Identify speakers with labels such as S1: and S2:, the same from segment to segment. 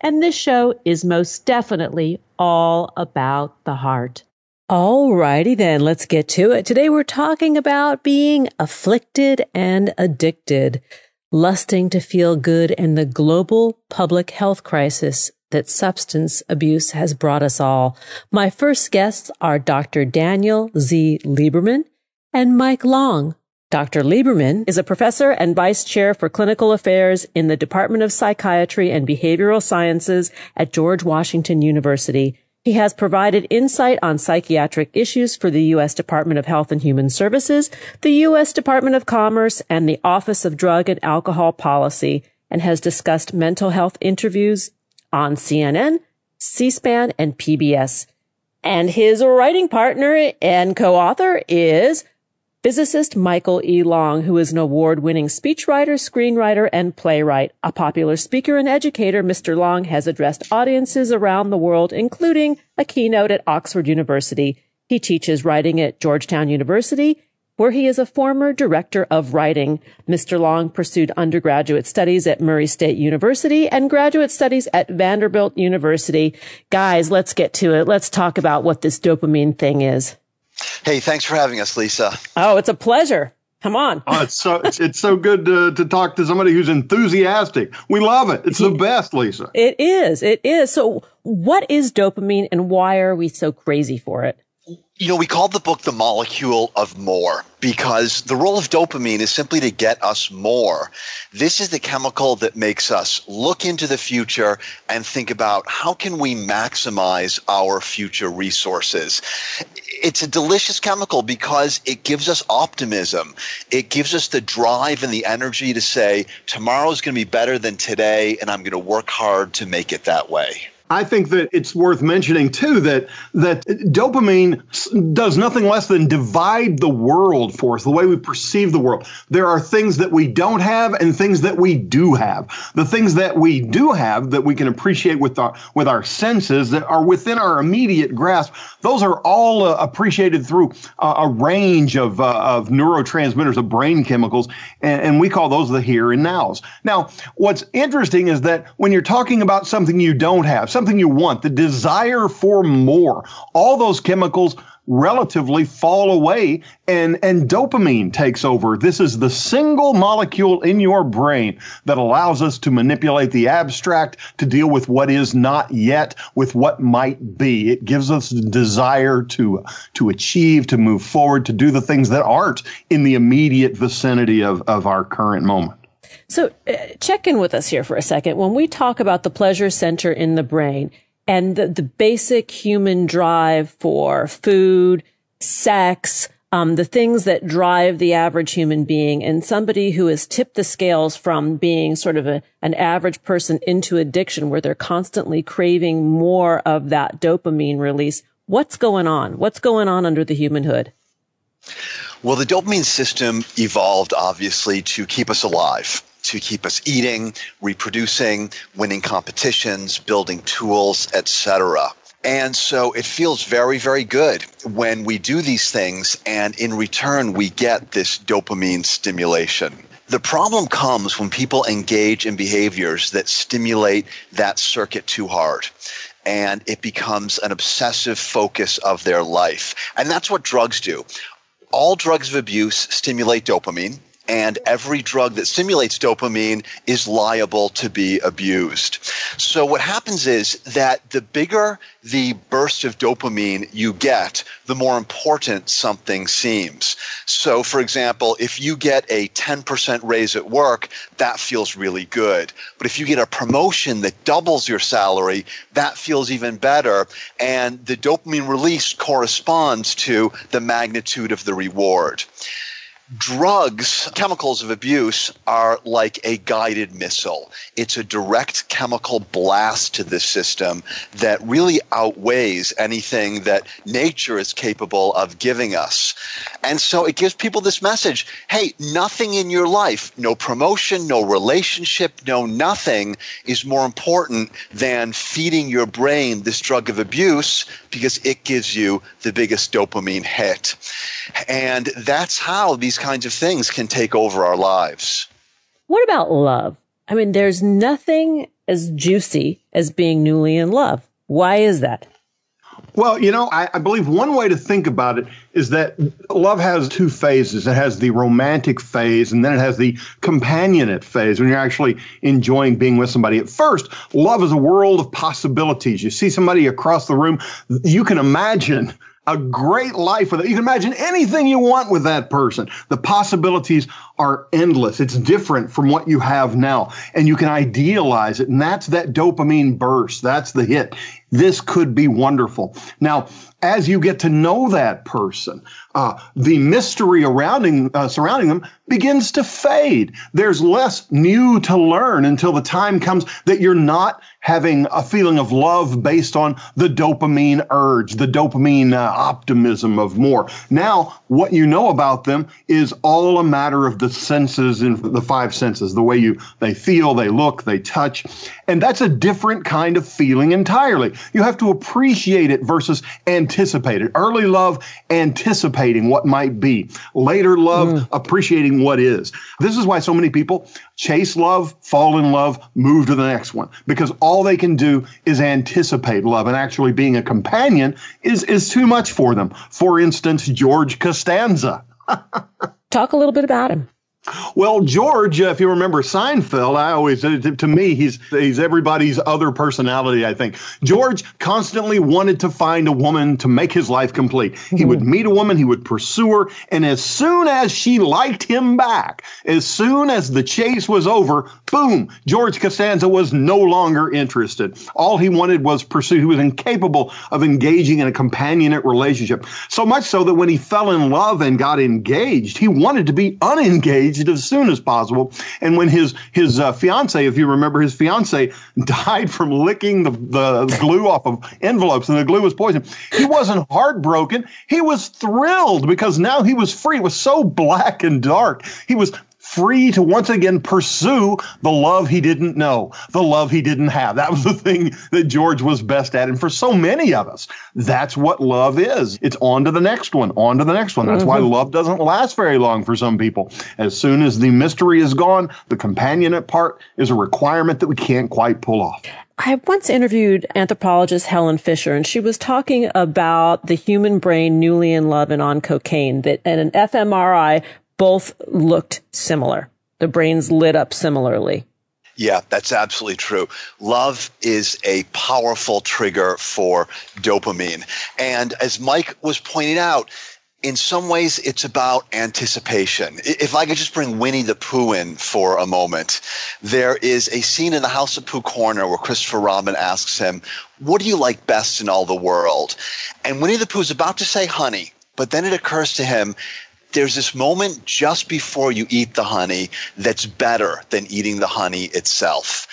S1: and this show is most definitely all about the heart. All righty then, let's get to it. Today we're talking about being afflicted and addicted, lusting to feel good and the global public health crisis that substance abuse has brought us all. My first guests are Dr. Daniel Z. Lieberman and Mike Long, Dr. Lieberman is a professor and vice chair for clinical affairs in the Department of Psychiatry and Behavioral Sciences at George Washington University. He has provided insight on psychiatric issues for the U.S. Department of Health and Human Services, the U.S. Department of Commerce, and the Office of Drug and Alcohol Policy, and has discussed mental health interviews on CNN, C-SPAN, and PBS. And his writing partner and co-author is Physicist Michael E. Long, who is an award-winning speechwriter, screenwriter, and playwright. A popular speaker and educator, Mr. Long has addressed audiences around the world, including a keynote at Oxford University. He teaches writing at Georgetown University, where he is a former director of writing. Mr. Long pursued undergraduate studies at Murray State University and graduate studies at Vanderbilt University. Guys, let's get to it. Let's talk about what this dopamine thing is.
S2: Hey, thanks for having us, Lisa.
S1: Oh, it's a pleasure. Come on.
S3: oh, it's so it's, it's so good to, to talk to somebody who's enthusiastic. We love it. It's the best, Lisa.
S1: It is. It is. So, what is dopamine, and why are we so crazy for it?
S2: You know, we called the book The Molecule of More because the role of dopamine is simply to get us more. This is the chemical that makes us look into the future and think about how can we maximize our future resources. It's a delicious chemical because it gives us optimism. It gives us the drive and the energy to say tomorrow is going to be better than today and I'm going to work hard to make it that way.
S3: I think that it's worth mentioning too that that dopamine does nothing less than divide the world for us, the way we perceive the world. There are things that we don't have and things that we do have. The things that we do have that we can appreciate with our with our senses that are within our immediate grasp, those are all uh, appreciated through a range of uh, of neurotransmitters, of brain chemicals, and, and we call those the here and nows. Now, what's interesting is that when you're talking about something you don't have, something you want, the desire for more, all those chemicals relatively fall away and, and dopamine takes over. This is the single molecule in your brain that allows us to manipulate the abstract, to deal with what is not yet, with what might be. It gives us the desire to, to achieve, to move forward, to do the things that aren't in the immediate vicinity of, of our current moment.
S1: So uh, check in with us here for a second. When we talk about the pleasure center in the brain and the, the basic human drive for food, sex, um, the things that drive the average human being and somebody who has tipped the scales from being sort of a, an average person into addiction where they're constantly craving more of that dopamine release. What's going on? What's going on under the human hood?
S2: Well, the dopamine system evolved obviously to keep us alive to keep us eating, reproducing, winning competitions, building tools, etc. And so it feels very, very good when we do these things and in return we get this dopamine stimulation. The problem comes when people engage in behaviors that stimulate that circuit too hard and it becomes an obsessive focus of their life. And that's what drugs do. All drugs of abuse stimulate dopamine and every drug that stimulates dopamine is liable to be abused. So what happens is that the bigger the burst of dopamine you get, the more important something seems. So for example, if you get a 10% raise at work, that feels really good. But if you get a promotion that doubles your salary, that feels even better. And the dopamine release corresponds to the magnitude of the reward drugs, chemicals of abuse are like a guided missile. It's a direct chemical blast to the system that really outweighs anything that nature is capable of giving us. And so it gives people this message hey, nothing in your life, no promotion, no relationship, no nothing is more important than feeding your brain this drug of abuse because it gives you the biggest dopamine hit. And that's how these kinds of things can take over our lives.
S1: What about love? I mean, there's nothing as juicy as being newly in love. Why is that?
S3: Well, you know, I, I, believe one way to think about it is that love has two phases. It has the romantic phase and then it has the companionate phase when you're actually enjoying being with somebody. At first, love is a world of possibilities. You see somebody across the room, you can imagine a great life with it. You can imagine anything you want with that person. The possibilities are endless. It's different from what you have now. And you can idealize it. And that's that dopamine burst. That's the hit. This could be wonderful. Now, as you get to know that person, uh, the mystery surrounding, uh, surrounding them begins to fade. There's less new to learn until the time comes that you're not having a feeling of love based on the dopamine urge, the dopamine uh, optimism of more. Now, what you know about them is all a matter of the senses and the five senses, the way you they feel, they look, they touch, and that's a different kind of feeling entirely. You have to appreciate it versus anticipate it. Early love, anticipating what might be. Later love, mm. appreciating what is. This is why so many people chase love, fall in love, move to the next one because all they can do is anticipate love and actually being a companion is, is too much for them. For instance, George Costanza.
S1: Talk a little bit about him.
S3: Well, George, if you remember Seinfeld, I always to me he's he's everybody's other personality. I think George constantly wanted to find a woman to make his life complete. He would meet a woman, he would pursue her, and as soon as she liked him back, as soon as the chase was over, boom, George Costanza was no longer interested. All he wanted was pursue. He was incapable of engaging in a companionate relationship. So much so that when he fell in love and got engaged, he wanted to be unengaged as soon as possible. And when his his uh, fiance, if you remember, his fiance died from licking the, the glue off of envelopes, and the glue was poison. He wasn't heartbroken. He was thrilled because now he was free. It was so black and dark. He was free to once again pursue the love he didn't know, the love he didn't have. That was the thing that George was best at. And for so many of us, that's what love is. It's on to the next one, on to the next one. That's mm-hmm. why love doesn't last very long for some people. As soon as the mystery is gone, the companionate part is a requirement that we can't quite pull off.
S1: I once interviewed anthropologist Helen Fisher, and she was talking about the human brain newly in love and on cocaine. That and an fMRI both looked similar. The brains lit up similarly.
S2: Yeah, that's absolutely true. Love is a powerful trigger for dopamine. And as Mike was pointing out, in some ways it's about anticipation. If I could just bring Winnie the Pooh in for a moment, there is a scene in the House of Pooh corner where Christopher Robin asks him, What do you like best in all the world? And Winnie the Pooh is about to say honey, But then it occurs to him there's this moment just before you eat the honey that's better than eating the honey itself.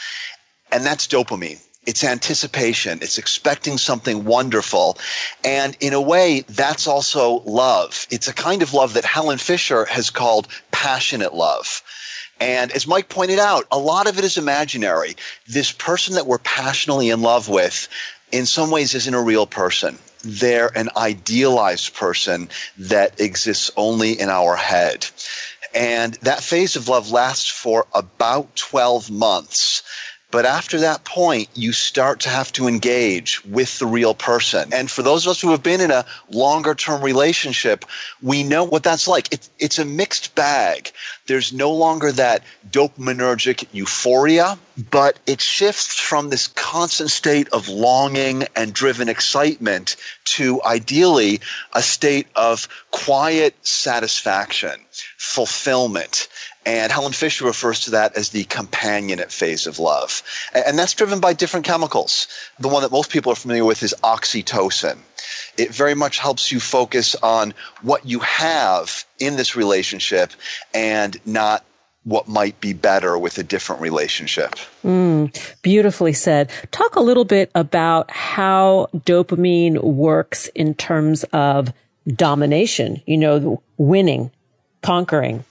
S2: And that's dopamine. It's anticipation. It's expecting something wonderful. And in a way, that's also love. It's a kind of love that Helen Fisher has called passionate love. And as Mike pointed out, a lot of it is imaginary. This person that we're passionately in love with, in some ways, isn't a real person. They're an idealized person that exists only in our head. And that phase of love lasts for about 12 months. But after that point, you start to have to engage with the real person. And for those of us who have been in a longer term relationship, we know what that's like. It's, it's a mixed bag. There's no longer that dopaminergic euphoria, but it shifts from this constant state of longing and driven excitement to ideally a state of quiet satisfaction, fulfillment, and Helen Fisher refers to that as the companionate phase of love. And that's driven by different chemicals. The one that most people are familiar with is oxytocin. It very much helps you focus on what you have in this relationship and not what might be better with a different relationship.
S1: Mm, beautifully said. Talk a little bit about how dopamine works in terms of domination, you know, winning, conquering.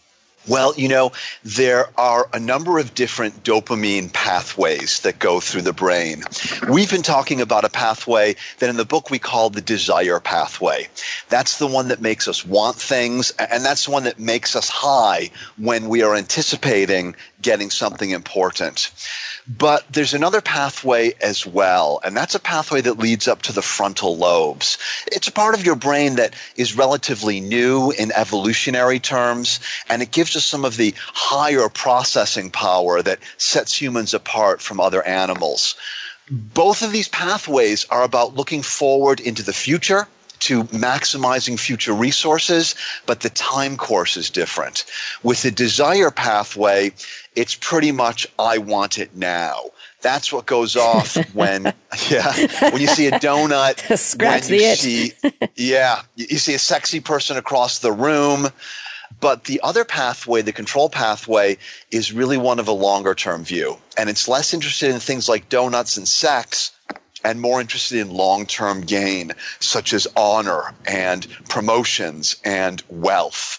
S2: Well, you know, there are a number of different dopamine pathways that go through the brain. We've been talking about a pathway that in the book we call the desire pathway. That's the one that makes us want things, and that's the one that makes us high when we are anticipating getting something important. But there's another pathway as well, and that's a pathway that leads up to the frontal lobes. It's a part of your brain that is relatively new in evolutionary terms, and it gives us some of the higher processing power that sets humans apart from other animals. Both of these pathways are about looking forward into the future to maximizing future resources, but the time course is different. With the desire pathway, it's pretty much I want it now. That's what goes off when, yeah, when you see a donut.
S1: Scratch the itch.
S2: See, yeah, you see a sexy person across the room. But the other pathway, the control pathway, is really one of a longer term view. And it's less interested in things like donuts and sex and more interested in long term gain, such as honor and promotions and wealth.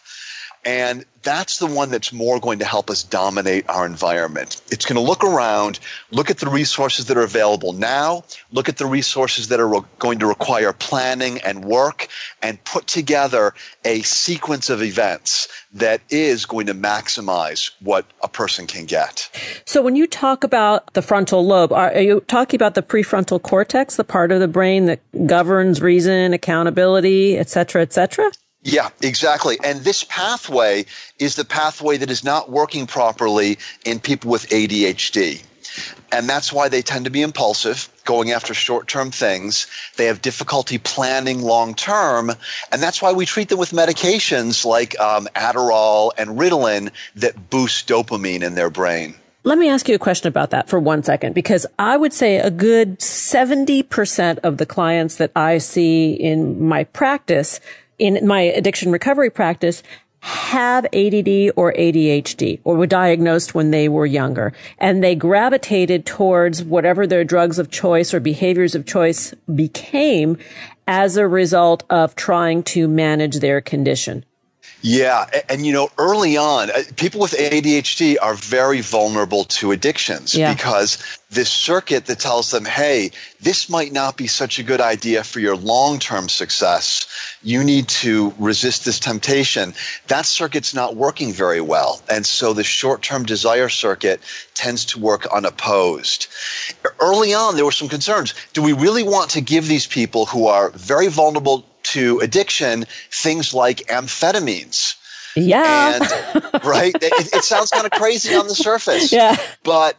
S2: And that's the one that's more going to help us dominate our environment. It's going to look around, look at the resources that are available now, look at the resources that are re- going to require planning and work, and put together a sequence of events that is going to maximize what a person can get.
S1: So when you talk about the frontal lobe, are, are you talking about the prefrontal cortex, the part of the brain that governs reason, accountability, et cetera, et cetera?
S2: Yeah, exactly. And this pathway is the pathway that is not working properly in people with ADHD. And that's why they tend to be impulsive, going after short term things. They have difficulty planning long term. And that's why we treat them with medications like um, Adderall and Ritalin that boost dopamine in their brain.
S1: Let me ask you a question about that for one second, because I would say a good 70% of the clients that I see in my practice in my addiction recovery practice have ADD or ADHD or were diagnosed when they were younger and they gravitated towards whatever their drugs of choice or behaviors of choice became as a result of trying to manage their condition.
S2: Yeah, and, you know, early on, uh, people with ADHD are very vulnerable to addictions yeah. because this circuit that tells them, hey, this might not be such a good idea for your long term success. You need to resist this temptation. That circuit's not working very well. And so the short term desire circuit tends to work unopposed. Early on, there were some concerns. Do we really want to give these people who are very vulnerable to addiction things like amphetamines?
S1: Yeah.
S2: And, right? It, it sounds kind of crazy on the surface.
S1: Yeah.
S2: But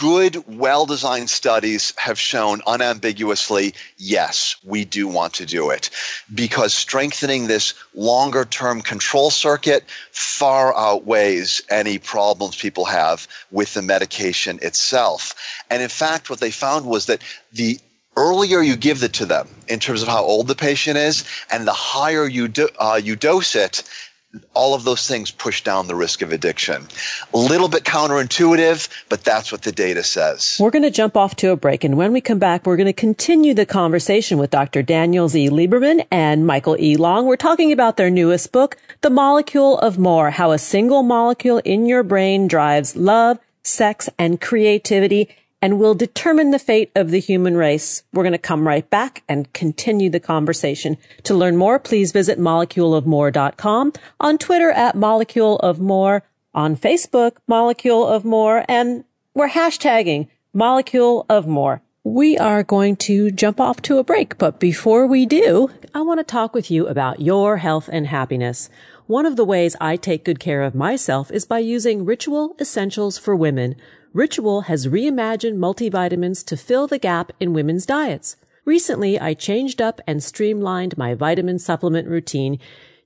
S2: good, well designed studies have shown unambiguously yes, we do want to do it because strengthening this longer term control circuit far outweighs any problems people have with the medication itself. And in fact, what they found was that the earlier you give it to them in terms of how old the patient is, and the higher you do, uh, you dose it, all of those things push down the risk of addiction. A little bit counterintuitive, but that's what the data says.
S1: We're going to jump off to a break, and when we come back, we're going to continue the conversation with Dr. Daniel Z. Lieberman and Michael E. Long. We're talking about their newest book, The Molecule of More, how a single molecule in your brain drives love, sex, and creativity and will determine the fate of the human race. We're going to come right back and continue the conversation. To learn more, please visit moleculeofmore.com, on Twitter at molecule of more, on Facebook, molecule of more, and we're hashtagging molecule of more. We are going to jump off to a break, but before we do, I want to talk with you about your health and happiness. One of the ways I take good care of myself is by using Ritual Essentials for Women, Ritual has reimagined multivitamins to fill the gap in women's diets. Recently, I changed up and streamlined my vitamin supplement routine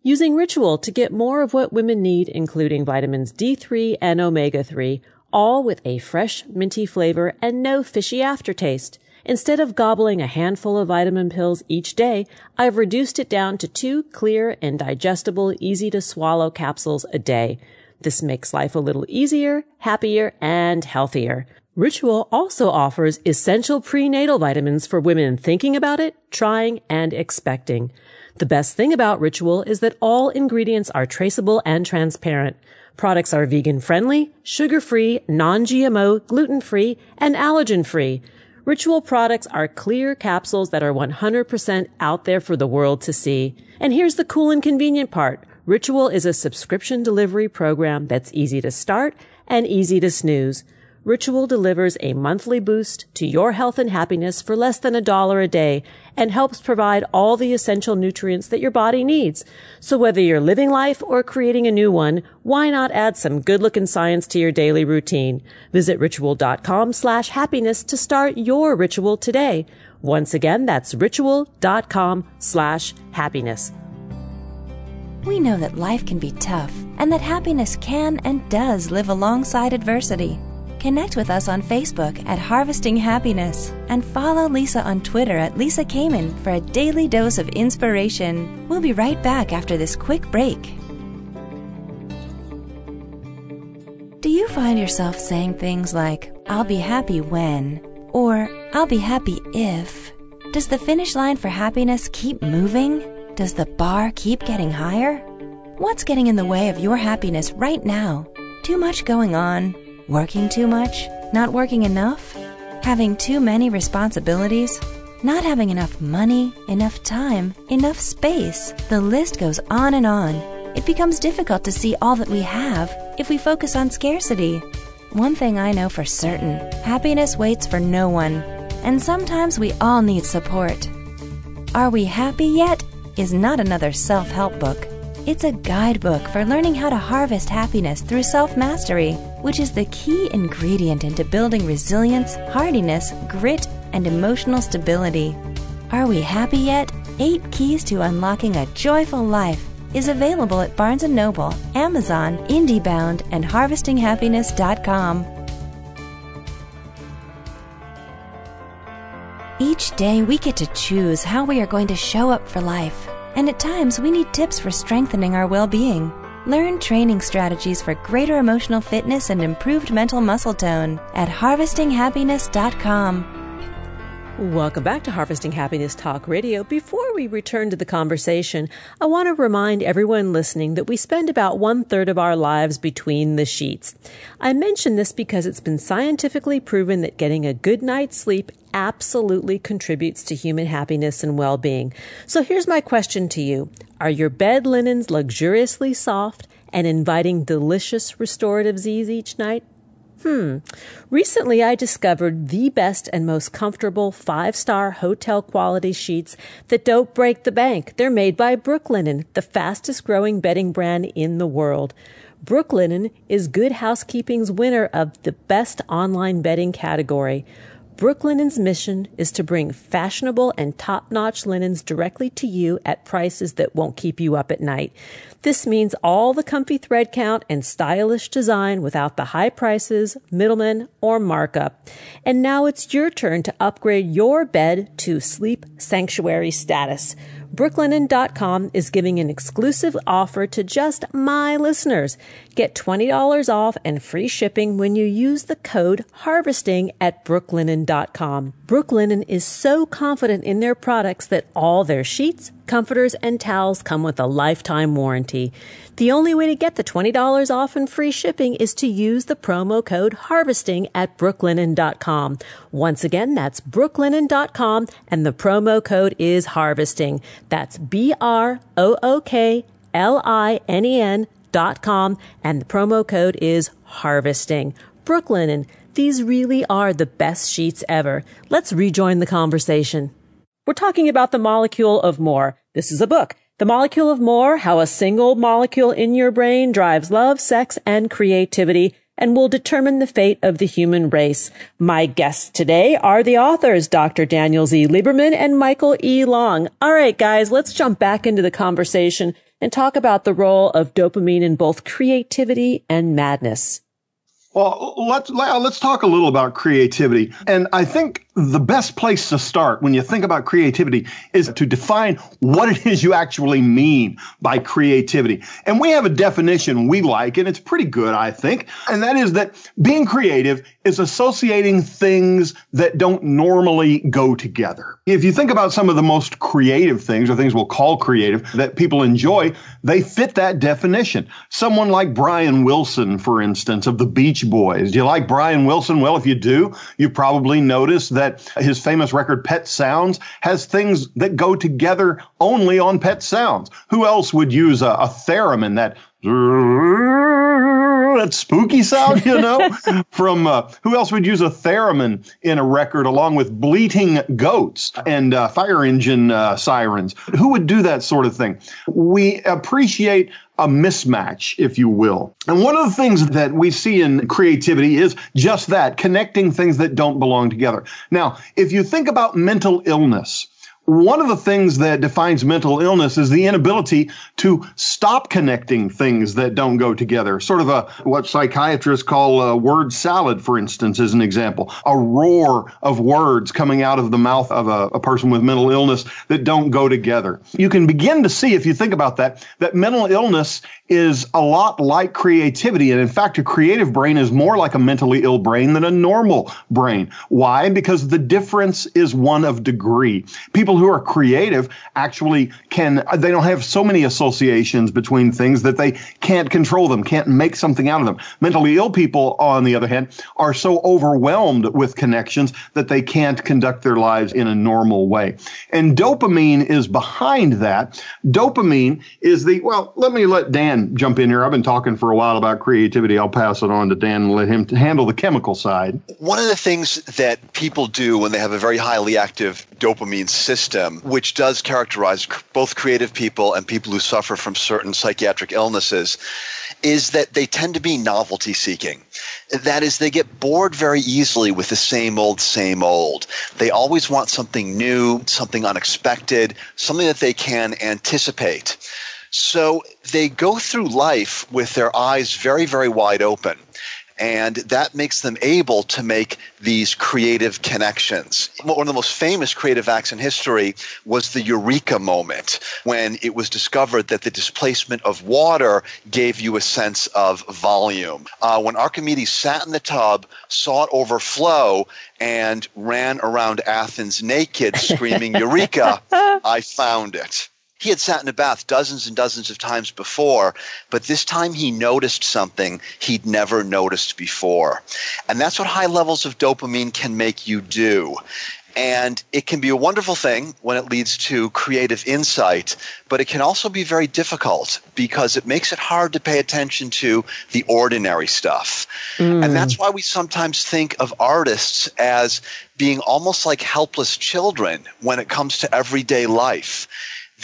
S1: using Ritual to get more of what women need, including vitamins D3 and omega 3, all with a fresh, minty flavor and no fishy aftertaste. Instead of gobbling a handful of vitamin pills each day, I've reduced it down to two clear and digestible, easy to swallow capsules a day. This makes life a little easier, happier, and healthier. Ritual also offers essential prenatal vitamins for women thinking about it, trying, and expecting. The best thing about Ritual is that all ingredients are traceable and transparent. Products are vegan friendly, sugar free, non-GMO, gluten free, and allergen free. Ritual products are clear capsules that are 100% out there for the world to see. And here's the cool and convenient part. Ritual is a subscription delivery program that's easy to start and easy to snooze. Ritual delivers a monthly boost to your health and happiness for less than a dollar a day and helps provide all the essential nutrients that your body needs. So whether you're living life or creating a new one, why not add some good looking science to your daily routine? Visit ritual.com slash happiness to start your ritual today. Once again, that's ritual.com slash happiness.
S4: We know that life can be tough and that happiness can and does live alongside adversity. Connect with us on Facebook at Harvesting Happiness and follow Lisa on Twitter at Lisa Kamen for a daily dose of inspiration. We'll be right back after this quick break. Do you find yourself saying things like, I'll be happy when, or I'll be happy if? Does the finish line for happiness keep moving? Does the bar keep getting higher? What's getting in the way of your happiness right now? Too much going on? Working too much? Not working enough? Having too many responsibilities? Not having enough money, enough time, enough space? The list goes on and on. It becomes difficult to see all that we have if we focus on scarcity. One thing I know for certain happiness waits for no one, and sometimes we all need support. Are we happy yet? Is not another self help book. It's a guidebook for learning how to harvest happiness through self mastery, which is the key ingredient into building resilience, hardiness, grit, and emotional stability. Are we happy yet? Eight Keys to Unlocking a Joyful Life is available at Barnes & Noble, Amazon, IndieBound, and HarvestingHappiness.com. Each day we get to choose how we are going to show up for life. And at times we need tips for strengthening our well being. Learn training strategies for greater emotional fitness and improved mental muscle tone at harvestinghappiness.com.
S1: Welcome back to Harvesting Happiness Talk Radio. Before we return to the conversation, I want to remind everyone listening that we spend about one third of our lives between the sheets. I mention this because it's been scientifically proven that getting a good night's sleep absolutely contributes to human happiness and well-being. So here's my question to you. Are your bed linens luxuriously soft and inviting delicious restorative Z's each night? Hmm. Recently, I discovered the best and most comfortable five star hotel quality sheets that don't break the bank. They're made by Brooklinen, the fastest growing bedding brand in the world. Brooklinen is Good Housekeeping's winner of the best online bedding category. Brooklinen's mission is to bring fashionable and top notch linens directly to you at prices that won't keep you up at night. This means all the comfy thread count and stylish design without the high prices, middlemen, or markup. And now it's your turn to upgrade your bed to sleep sanctuary status. Brooklinen.com is giving an exclusive offer to just my listeners. Get $20 off and free shipping when you use the code harvesting at brooklinen.com. Brooklinen is so confident in their products that all their sheets, comforters, and towels come with a lifetime warranty. The only way to get the $20 off and free shipping is to use the promo code harvesting at brooklinen.com. Once again, that's brooklinen.com and the promo code is harvesting. That's B R O O K L I N E N dot com and the promo code is harvesting. Brooklinen. These really are the best sheets ever. Let's rejoin the conversation. We're talking about the molecule of more. This is a book. The Molecule of More, How a Single Molecule in Your Brain Drives Love, Sex, and Creativity and will determine the fate of the human race. My guests today are the authors, Dr. Daniel Z. Lieberman and Michael E. Long. All right, guys, let's jump back into the conversation and talk about the role of dopamine in both creativity and madness.
S3: Well, let's let's talk a little about creativity. And I think the best place to start when you think about creativity is to define what it is you actually mean by creativity. And we have a definition we like, and it's pretty good, I think. And that is that being creative is associating things that don't normally go together. If you think about some of the most creative things, or things we'll call creative, that people enjoy, they fit that definition. Someone like Brian Wilson, for instance, of the Beach Boys. Do you like Brian Wilson? Well, if you do, you probably noticed that that his famous record Pet Sounds has things that go together only on Pet Sounds. Who else would use a, a theremin that that spooky sound, you know, from uh, who else would use a theremin in a record along with bleating goats and uh, fire engine uh, sirens? Who would do that sort of thing? We appreciate a mismatch, if you will. And one of the things that we see in creativity is just that connecting things that don't belong together. Now, if you think about mental illness, one of the things that defines mental illness is the inability to stop connecting things that don't go together. Sort of a what psychiatrists call a word salad, for instance, is an example. A roar of words coming out of the mouth of a, a person with mental illness that don't go together. You can begin to see, if you think about that, that mental illness is a lot like creativity. And in fact, a creative brain is more like a mentally ill brain than a normal brain. Why? Because the difference is one of degree. People who are creative actually can, they don't have so many associations between things that they can't control them, can't make something out of them. Mentally ill people, on the other hand, are so overwhelmed with connections that they can't conduct their lives in a normal way. And dopamine is behind that. Dopamine is the, well, let me let Dan Dan jump in here. I've been talking for a while about creativity. I'll pass it on to Dan and let him handle the chemical side.
S2: One of the things that people do when they have a very highly active dopamine system, which does characterize both creative people and people who suffer from certain psychiatric illnesses, is that they tend to be novelty seeking. That is, they get bored very easily with the same old, same old. They always want something new, something unexpected, something that they can anticipate. So they go through life with their eyes very, very wide open. And that makes them able to make these creative connections. One of the most famous creative acts in history was the Eureka moment, when it was discovered that the displacement of water gave you a sense of volume. Uh, when Archimedes sat in the tub, saw it overflow, and ran around Athens naked, screaming, Eureka, I found it. He had sat in a bath dozens and dozens of times before, but this time he noticed something he'd never noticed before. And that's what high levels of dopamine can make you do. And it can be a wonderful thing when it leads to creative insight, but it can also be very difficult because it makes it hard to pay attention to the ordinary stuff. Mm. And that's why we sometimes think of artists as being almost like helpless children when it comes to everyday life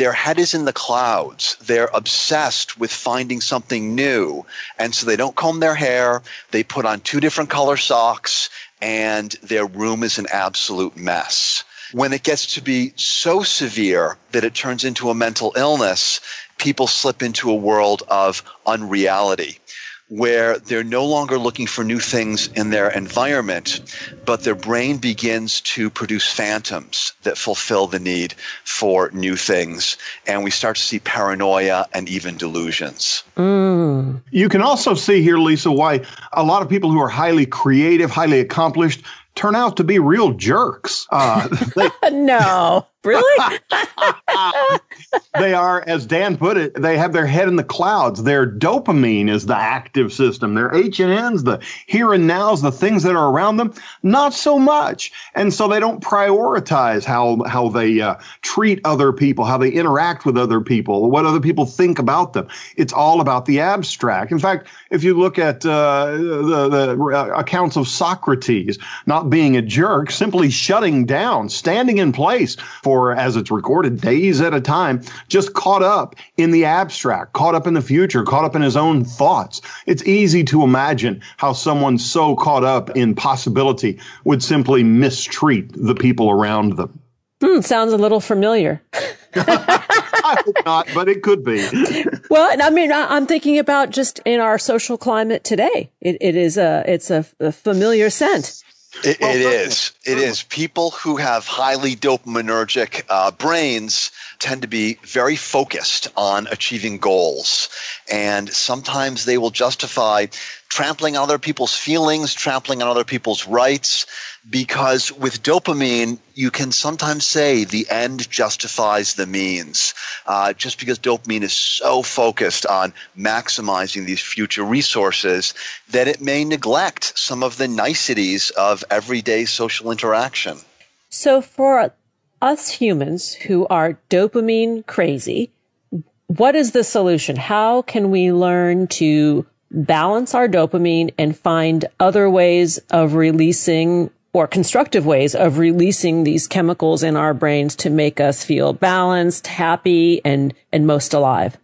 S2: their head is in the clouds. They're obsessed with finding something new. And so they don't comb their hair. They put on two different color socks and their room is an absolute mess. When it gets to be so severe that it turns into a mental illness, people slip into a world of unreality where they're no longer looking for new things in their environment, but their brain begins to produce phantoms that fulfill the need for new things. And we start to see paranoia and even delusions.
S3: Mm. You can also see here, Lisa, why a lot of people who are highly creative, highly accomplished, turn out to be real jerks. Uh,
S1: they, no. Really?
S3: they are, as Dan put it, they have their head in the clouds. Their dopamine is the active system. Their H and N's, the here and nows, the things that are around them, not so much. And so they don't prioritize how how they uh, treat other people, how they interact with other people, what other people think about them. It's all about the abstract. In fact, if you look at uh, the, the uh, accounts of Socrates not being a jerk, simply shutting down, standing in place for, as it's recorded, days at a time, just caught up in the abstract, caught up in the future, caught up in his own thoughts. It's easy to imagine how someone so caught up in possibility would simply mistreat the people around them.
S1: Hmm, sounds a little familiar.
S3: I hope not, but it could be.
S1: well, I mean, I'm thinking about just in our social climate today. It, it is a, it's a, a familiar scent.
S2: It, it is. It is. People who have highly dopaminergic uh, brains tend to be very focused on achieving goals. And sometimes they will justify trampling on other people's feelings, trampling on other people's rights, because with dopamine, you can sometimes say the end justifies the means. Uh, just because dopamine is so focused on maximizing these future resources that it may neglect some of the niceties of everyday social interaction.
S1: So, for us humans who are dopamine crazy, what is the solution? How can we learn to balance our dopamine and find other ways of releasing or constructive ways of releasing these chemicals in our brains to make us feel balanced, happy, and, and most alive?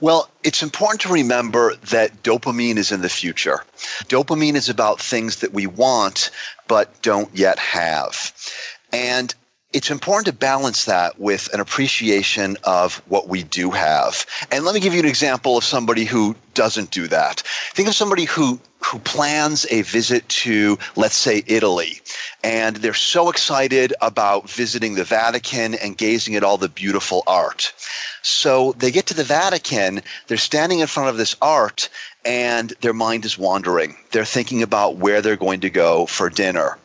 S2: Well, it's important to remember that dopamine is in the future. Dopamine is about things that we want but don't yet have. And it's important to balance that with an appreciation of what we do have. And let me give you an example of somebody who doesn't do that. Think of somebody who who plans a visit to, let's say, Italy, and they're so excited about visiting the Vatican and gazing at all the beautiful art. So they get to the Vatican, they're standing in front of this art, and their mind is wandering. They're thinking about where they're going to go for dinner.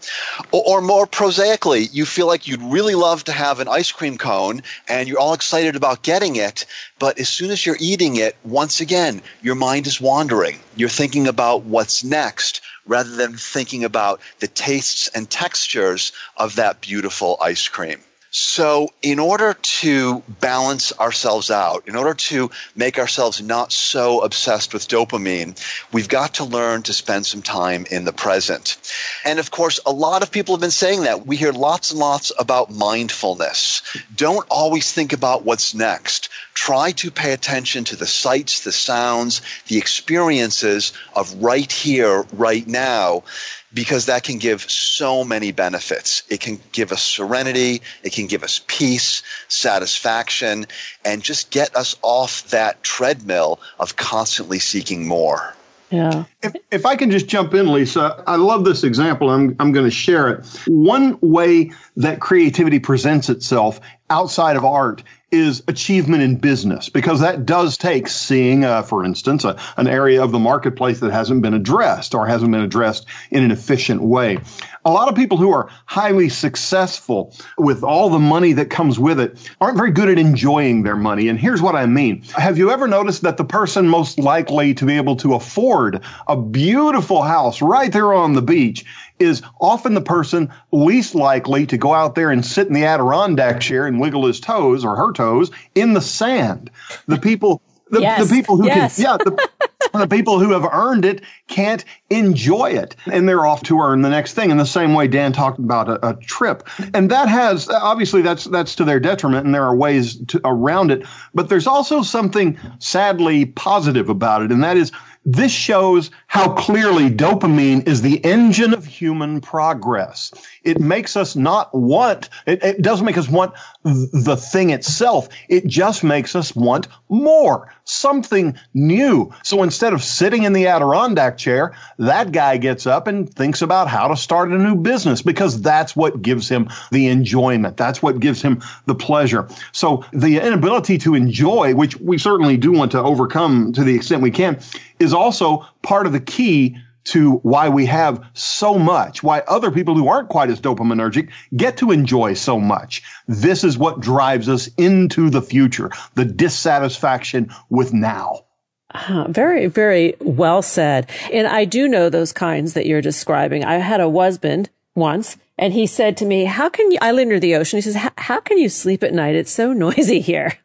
S2: Or, or, more prosaically, you feel like you'd really love to have an ice cream cone and you're all excited about getting it, but as soon as you're eating it, once again, your mind is wandering. You're thinking about what's next rather than thinking about the tastes and textures of that beautiful ice cream. So, in order to balance ourselves out, in order to make ourselves not so obsessed with dopamine, we've got to learn to spend some time in the present. And of course, a lot of people have been saying that. We hear lots and lots about mindfulness. Don't always think about what's next. Try to pay attention to the sights, the sounds, the experiences of right here, right now because that can give so many benefits. It can give us serenity, it can give us peace, satisfaction, and just get us off that treadmill of constantly seeking more.
S1: Yeah.
S3: If, if I can just jump in, Lisa, I love this example. I'm, I'm going to share it. One way that creativity presents itself outside of art is achievement in business because that does take seeing, uh, for instance, a, an area of the marketplace that hasn't been addressed or hasn't been addressed in an efficient way. A lot of people who are highly successful with all the money that comes with it aren't very good at enjoying their money. And here's what I mean. Have you ever noticed that the person most likely to be able to afford a beautiful house right there on the beach is often the person least likely to go out there and sit in the Adirondack chair and wiggle his toes or her toes in the sand. The people the, yes. the people who yes. can, yeah, the, the, people who have earned it can't enjoy it and they're off to earn the next thing in the same way Dan talked about a, a trip. And that has, obviously that's, that's to their detriment and there are ways to, around it, but there's also something sadly positive about it. And that is This shows how clearly dopamine is the engine of human progress. It makes us not want, it, it, doesn't make us want the thing itself. It just makes us want more, something new. So instead of sitting in the Adirondack chair, that guy gets up and thinks about how to start a new business because that's what gives him the enjoyment. That's what gives him the pleasure. So the inability to enjoy, which we certainly do want to overcome to the extent we can, is also part of the key to why we have so much, why other people who aren't quite as dopaminergic get to enjoy so much. This is what drives us into the future, the dissatisfaction with now.
S1: Uh, very, very well said. And I do know those kinds that you're describing. I had a husband once and he said to me, how can you, I live near the ocean. He says, how can you sleep at night? It's so noisy here.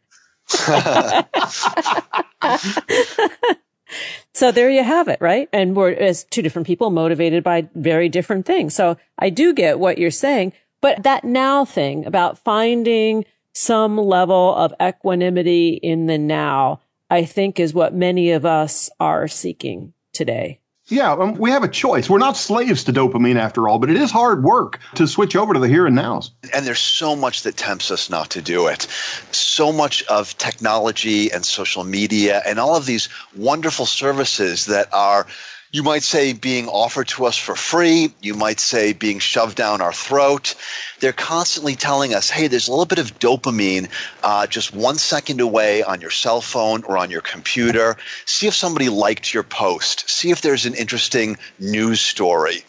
S1: so there you have it, right? And we're as two different people motivated by very different things. So I do get what you're saying, but that now thing about finding some level of equanimity in the now, I think is what many of us are seeking today.
S3: Yeah, um, we have a choice. We're not slaves to dopamine after all, but it is hard work to switch over to the here and nows.
S2: And there's so much that tempts us not to do it. So much of technology and social media and all of these wonderful services that are you might say being offered to us for free. You might say being shoved down our throat. They're constantly telling us, hey, there's a little bit of dopamine uh, just one second away on your cell phone or on your computer. See if somebody liked your post. See if there's an interesting news story.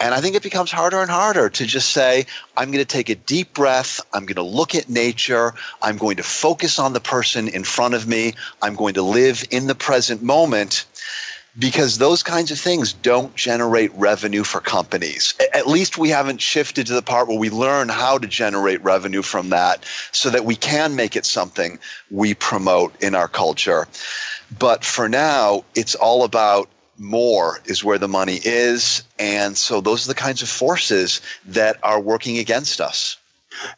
S2: And I think it becomes harder and harder to just say, I'm going to take a deep breath. I'm going to look at nature. I'm going to focus on the person in front of me. I'm going to live in the present moment because those kinds of things don't generate revenue for companies. At least we haven't shifted to the part where we learn how to generate revenue from that so that we can make it something we promote in our culture. But for now, it's all about more is where the money is. And so those are the kinds of forces that are working against us.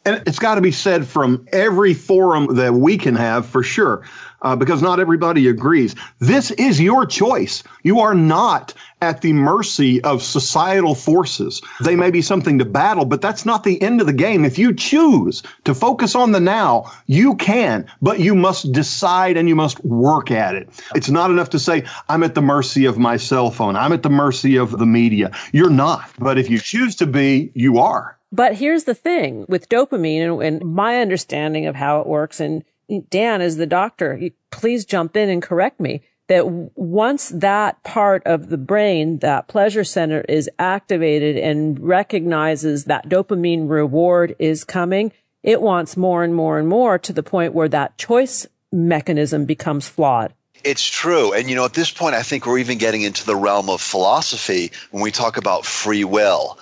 S3: And it's got to be said from every forum that we can have for sure uh, because not everybody agrees. This is your choice. You are not at the mercy of societal forces. They may be something to battle, but that's not the end of the game. If you choose to focus on the now, you can, but you must decide and you must work at it. It's not enough to say, I'm at the mercy of my cell phone. I'm at the mercy of the media. You're not. But if you choose to be, you are.
S1: But here's the thing with dopamine and, and my understanding of how it works and Dan, as the doctor, please jump in and correct me that once that part of the brain, that pleasure center is activated and recognizes that dopamine reward is coming, it wants more and more and more to the point where that choice mechanism becomes flawed.
S2: It's true. And, you know, at this point, I think we're even getting into the realm of philosophy when we talk about free will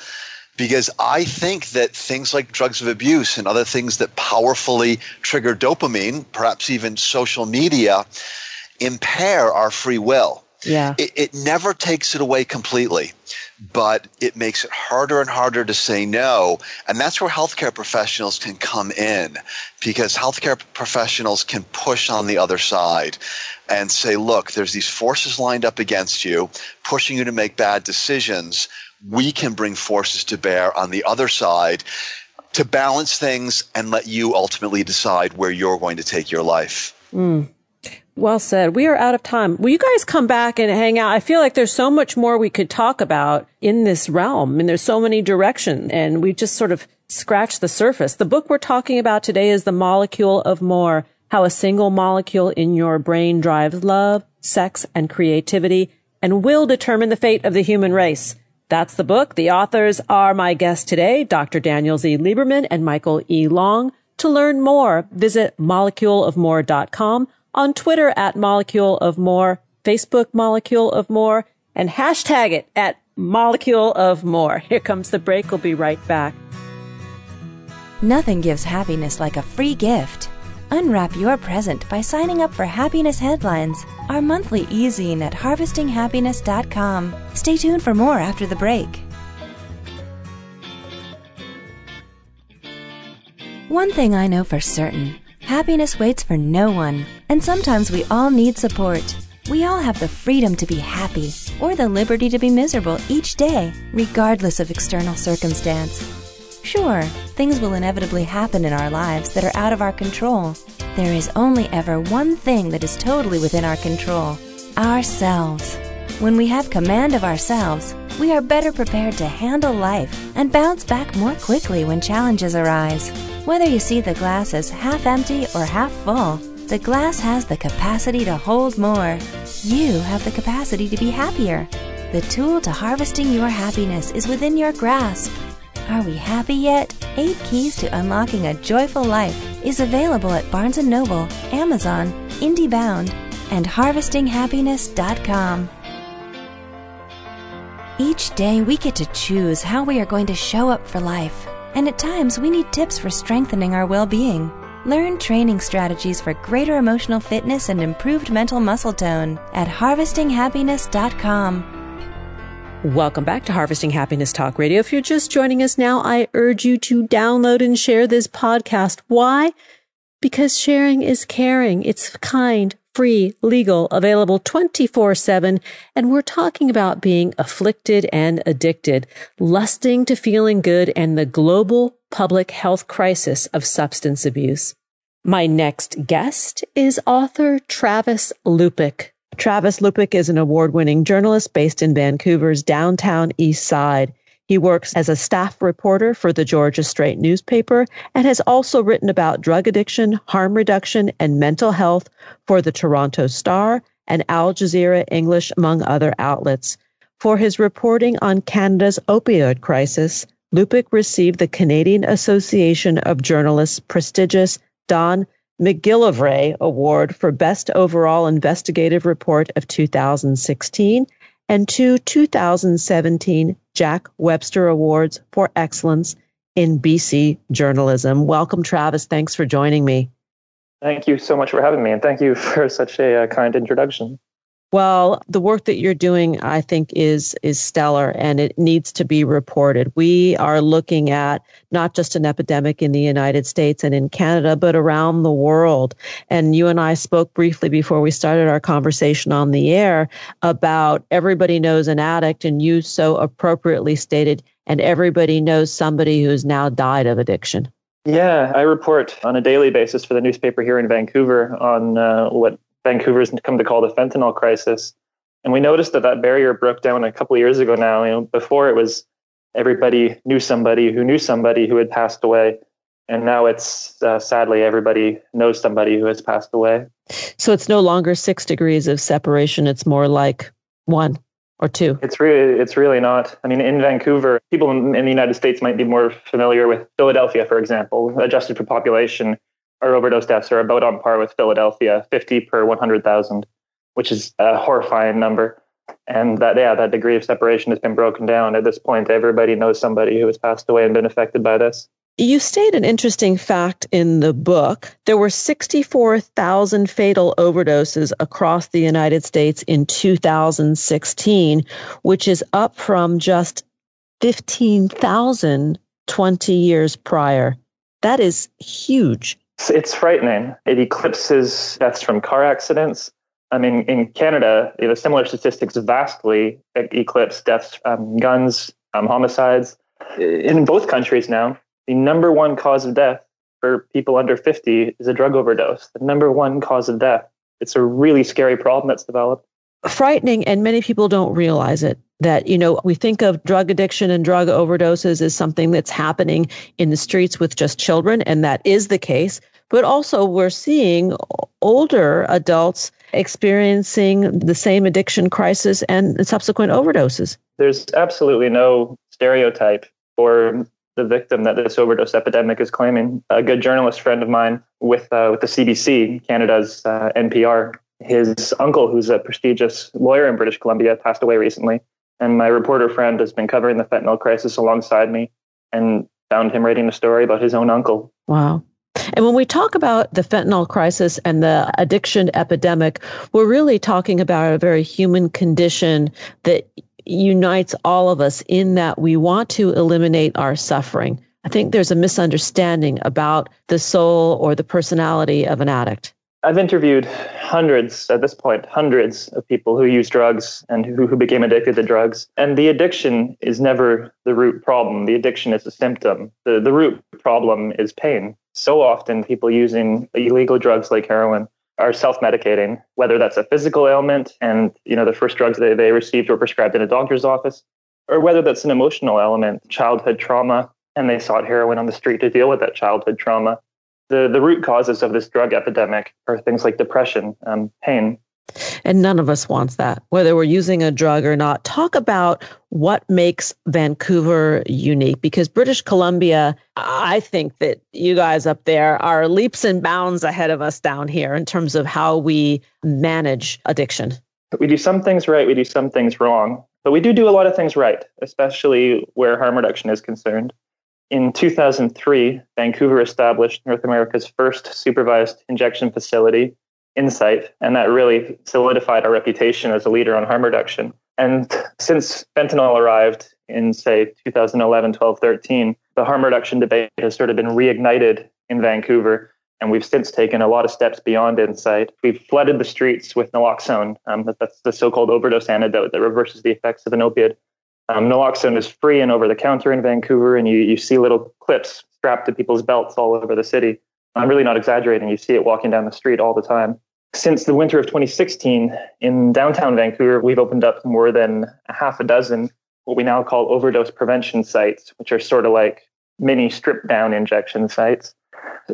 S2: because I think that things like drugs of abuse and other things that powerfully trigger dopamine, perhaps even social media, impair our free will.
S1: Yeah.
S2: It, it, never takes it away completely, but it makes it harder and harder to say no. And that's where healthcare professionals can come in because healthcare professionals can push on the other side and say, look, there's these forces lined up against you, pushing you to make bad decisions we can bring forces to bear on the other side to balance things and let you ultimately decide where you're going to take your life.
S1: Mm. Well said. We are out of time. Will you guys come back and hang out? I feel like there's so much more we could talk about in this realm. I mean, there's so many directions and we just sort of scratched the surface. The book we're talking about today is The Molecule of More, how a single molecule in your brain drives love, sex, and creativity and will determine the fate of the human race. That's the book. The authors are my guests today, Dr. Daniel Z. Lieberman and Michael E. Long. To learn more, visit moleculeofmore.com, on Twitter at Molecule of More, Facebook Molecule of More, and hashtag it at Molecule of More. Here comes the break. We'll be right back.
S4: Nothing gives happiness like a free gift. Unwrap your present by signing up for Happiness Headlines, our monthly e-zine at harvestinghappiness.com. Stay tuned for more after the break. One thing I know for certain happiness waits for no one, and sometimes we all need support. We all have the freedom to be happy or the liberty to be miserable each day, regardless of external circumstance. Sure, things will inevitably happen in our lives that are out of our control. There is only ever one thing that is totally within our control ourselves. When we have command of ourselves, we are better prepared to handle life and bounce back more quickly when challenges arise. Whether you see the glass as half empty or half full, the glass has the capacity to hold more. You have the capacity to be happier. The tool to harvesting your happiness is within your grasp. Are we happy yet? Eight Keys to Unlocking a Joyful Life is available at Barnes & Noble, Amazon, IndieBound, and HarvestingHappiness.com. Each day we get to choose how we are going to show up for life, and at times we need tips for strengthening our well-being. Learn training strategies for greater emotional fitness and improved mental muscle tone at harvestinghappiness.com.
S1: Welcome back to Harvesting Happiness Talk Radio. If you're just joining us now, I urge you to download and share this podcast. Why? Because sharing is caring. It's kind, free, legal, available 24 7. And we're talking about being afflicted and addicted, lusting to feeling good, and the global public health crisis of substance abuse. My next guest is author Travis Lupick. Travis Lupick is an award winning journalist based in Vancouver's downtown east side. He works as a staff reporter for the Georgia Straight newspaper and has also written about drug addiction, harm reduction, and mental health for the Toronto Star and Al Jazeera English, among other outlets. For his reporting on Canada's opioid crisis, Lupick received the Canadian Association of Journalists' prestigious Don McGillivray Award for Best Overall Investigative Report of 2016 and two 2017 Jack Webster Awards for Excellence in BC Journalism. Welcome, Travis. Thanks for joining me.
S5: Thank you so much for having me, and thank you for such a uh, kind introduction.
S1: Well, the work that you're doing, I think, is is stellar, and it needs to be reported. We are looking at not just an epidemic in the United States and in Canada, but around the world. And you and I spoke briefly before we started our conversation on the air about everybody knows an addict, and you so appropriately stated, and everybody knows somebody who's now died of addiction.
S5: Yeah, I report on a daily basis for the newspaper here in Vancouver on uh, what Vancouver's come to call the fentanyl crisis. And we noticed that that barrier broke down a couple of years ago now. You know, before it was everybody knew somebody who knew somebody who had passed away. And now it's uh, sadly everybody knows somebody who has passed away.
S1: So it's no longer six degrees of separation. It's more like one or two.
S5: It's really, it's really not. I mean, in Vancouver, people in, in the United States might be more familiar with Philadelphia, for example, adjusted for population our overdose deaths are about on par with Philadelphia, 50 per 100,000, which is a horrifying number. And that, yeah, that degree of separation has been broken down. At this point, everybody knows somebody who has passed away and been affected by this.
S1: You state an interesting fact in the book. There were 64,000 fatal overdoses across the United States in 2016, which is up from just 15,000 20 years prior. That is huge.
S5: It's frightening. It eclipses deaths from car accidents. I mean, in Canada, you know, similar statistics vastly eclipse deaths from guns, um, homicides. In both countries now, the number one cause of death for people under 50 is a drug overdose. The number one cause of death. It's a really scary problem that's developed.
S1: Frightening, and many people don't realize it that you know we think of drug addiction and drug overdoses as something that's happening in the streets with just children and that is the case. But also we're seeing older adults experiencing the same addiction crisis and subsequent overdoses.
S5: There's absolutely no stereotype for the victim that this overdose epidemic is claiming. A good journalist friend of mine with uh, with the CBC Canada's uh, NPR his uncle, who's a prestigious lawyer in British Columbia, passed away recently. And my reporter friend has been covering the fentanyl crisis alongside me and found him writing a story about his own uncle.
S1: Wow. And when we talk about the fentanyl crisis and the addiction epidemic, we're really talking about a very human condition that unites all of us in that we want to eliminate our suffering. I think there's a misunderstanding about the soul or the personality of an addict.
S5: I've interviewed hundreds at this point, hundreds of people who use drugs and who, who became addicted to drugs. And the addiction is never the root problem. The addiction is a symptom. The, the root problem is pain. So often, people using illegal drugs like heroin are self-medicating, whether that's a physical ailment and you know the first drugs they, they received were prescribed in a doctor's office, or whether that's an emotional element, childhood trauma, and they sought heroin on the street to deal with that childhood trauma the, the root causes of this drug epidemic are things like depression, um, pain.
S1: And none of us wants that, whether we're using a drug or not. Talk about what makes Vancouver unique because British Columbia, I think that you guys up there are leaps and bounds ahead of us down here in terms of how we manage addiction.
S5: We do some things right, we do some things wrong, but we do do a lot of things right, especially where harm reduction is concerned. In 2003, Vancouver established North America's first supervised injection facility, Insite, and that really solidified our reputation as a leader on harm reduction. And since fentanyl arrived in, say, 2011, 12, 13, the harm reduction debate has sort of been reignited in Vancouver. And we've since taken a lot of steps beyond Insite. We've flooded the streets with naloxone. Um, that's the so called overdose antidote that reverses the effects of an opiate. Um, naloxone is free and over the counter in Vancouver, and you, you see little clips strapped to people's belts all over the city. I'm really not exaggerating. You see it walking down the street all the time. Since the winter of 2016, in downtown Vancouver, we've opened up more than a half a dozen what we now call overdose prevention sites, which are sort of like mini strip down injection sites.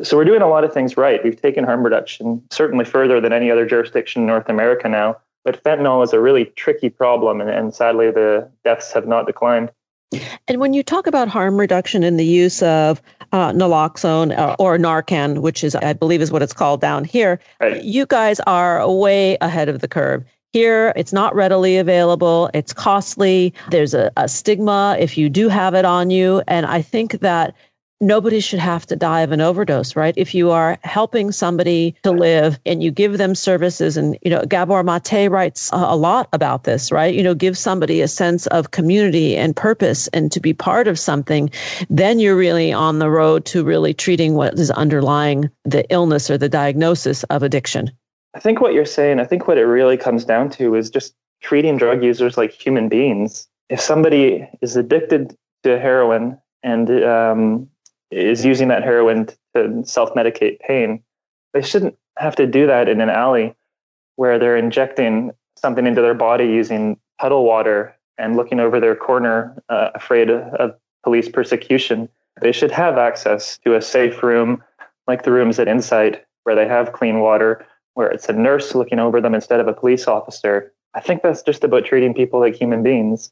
S5: So we're doing a lot of things right. We've taken harm reduction certainly further than any other jurisdiction in North America now. But fentanyl is a really tricky problem, and, and sadly, the deaths have not declined.
S1: And when you talk about harm reduction in the use of uh, naloxone uh, or Narcan, which is, I believe, is what it's called down here, right. you guys are way ahead of the curve. Here, it's not readily available. It's costly. There's a, a stigma if you do have it on you. And I think that nobody should have to die of an overdose, right? If you are helping somebody to live and you give them services, and, you know, Gabor Mate writes a lot about this, right? You know, give somebody a sense of community and purpose and to be part of something, then you're really on the road to really treating what is underlying the illness or the diagnosis of addiction.
S5: I think what you're saying, I think what it really comes down to is just treating drug users like human beings. If somebody is addicted to heroin and um, is using that heroin to self medicate pain, they shouldn't have to do that in an alley where they're injecting something into their body using puddle water and looking over their corner, uh, afraid of police persecution. They should have access to a safe room like the rooms at Insite where they have clean water, where it's a nurse looking over them instead of a police officer. I think that's just about treating people like human beings.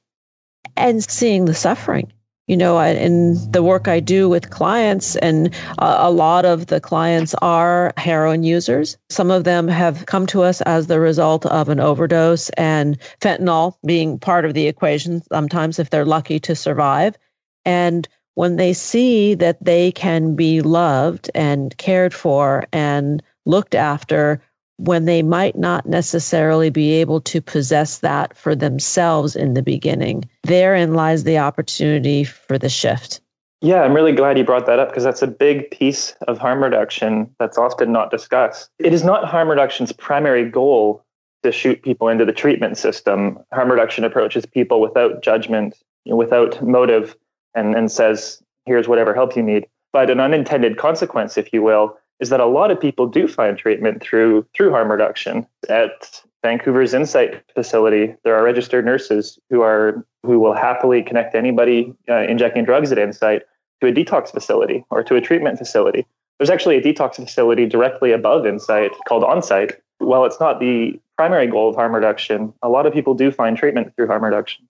S1: And seeing the suffering you know, in the work I do with clients, and a lot of the clients are heroin users. Some of them have come to us as the result of an overdose and fentanyl being part of the equation, sometimes if they're lucky to survive. And when they see that they can be loved and cared for and looked after when they might not necessarily be able to possess that for themselves in the beginning. Therein lies the opportunity for the shift.
S5: Yeah, I'm really glad you brought that up because that's a big piece of harm reduction that's often not discussed. It is not harm reduction's primary goal to shoot people into the treatment system. Harm reduction approaches people without judgment, without motive, and, and says, here's whatever help you need. But an unintended consequence, if you will, is that a lot of people do find treatment through through harm reduction. At Vancouver's Insite facility, there are registered nurses who are who will happily connect anybody uh, injecting drugs at Insite to a detox facility or to a treatment facility. There's actually a detox facility directly above Insite called Onsite. While it's not the primary goal of harm reduction, a lot of people do find treatment through harm reduction.